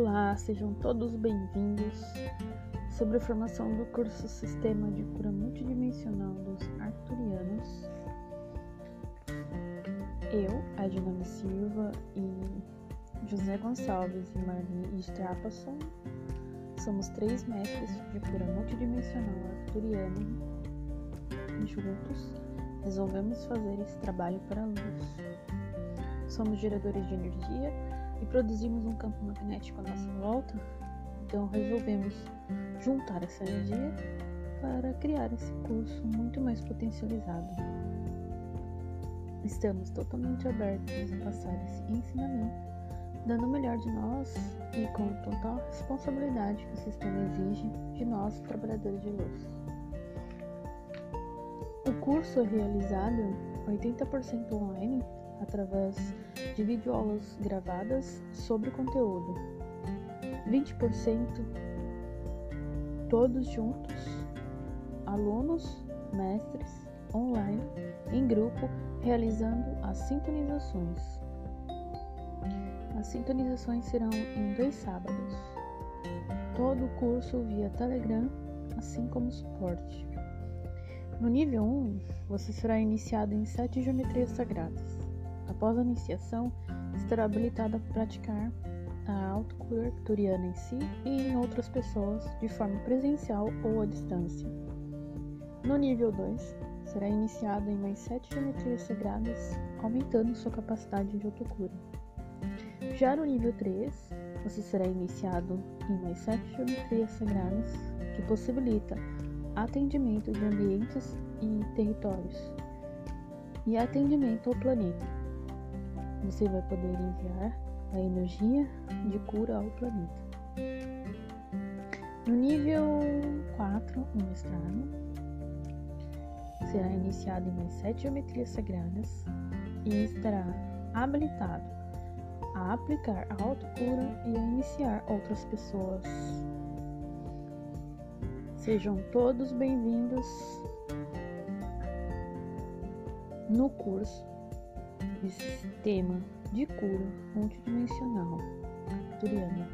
Olá, sejam todos bem-vindos sobre a formação do curso Sistema de Cura Multidimensional dos Arturianos. Eu, Adinami Silva e José Gonçalves e Marli Strapasson somos três mestres de cura multidimensional arturiana e juntos resolvemos fazer esse trabalho para a luz. Somos geradores de energia e produzimos um campo magnético à nossa volta, então resolvemos juntar essa energia para criar esse curso muito mais potencializado. Estamos totalmente abertos a passar esse ensinamento, dando o melhor de nós e com total responsabilidade que o sistema exige de nós, trabalhadores de luz. O curso é realizado 80% online através de videoaulas gravadas sobre o conteúdo. 20% todos juntos, alunos, mestres, online, em grupo, realizando as sintonizações. As sintonizações serão em dois sábados. Todo o curso via Telegram, assim como suporte. No nível 1, você será iniciado em sete geometrias sagradas. Após a iniciação, estará habilitado a praticar a autocura arcturiana em si e em outras pessoas de forma presencial ou à distância. No nível 2, será iniciado em mais sete geometrias sagradas, aumentando sua capacidade de autocura. Já no nível 3, você será iniciado em mais sete geometrias sagradas, que possibilita atendimento de ambientes e territórios e atendimento ao planeta você vai poder enviar a energia de cura ao planeta. No nível 4, o mestrado será iniciado em mais sete geometrias sagradas e estará habilitado a aplicar a autocura e a iniciar outras pessoas. Sejam todos bem-vindos no curso sistema de cura multidimensional arcturiana.